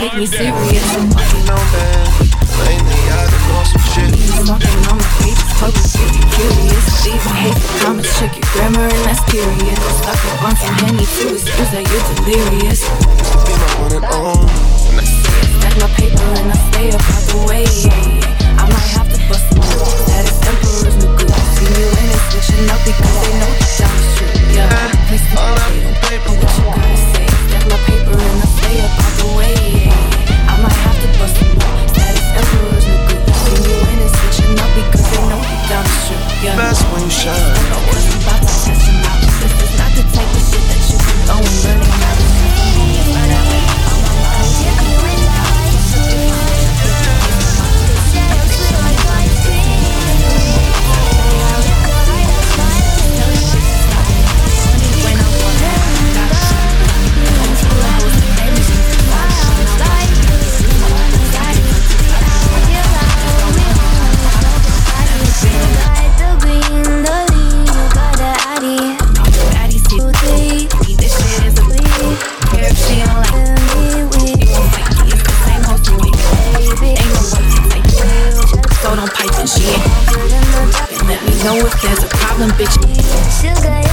take me serious. Fucking on that. Lately I've been on some shit. Fucking on the beat, fucking shit. Curious, even hate the comments. Check your grammar and that's curious. I could run from Henny to excuse that you're delirious. Be my one and only. Stack my paper and I stay up out the way. Shit. Let me know if there's a problem, bitch. Sugar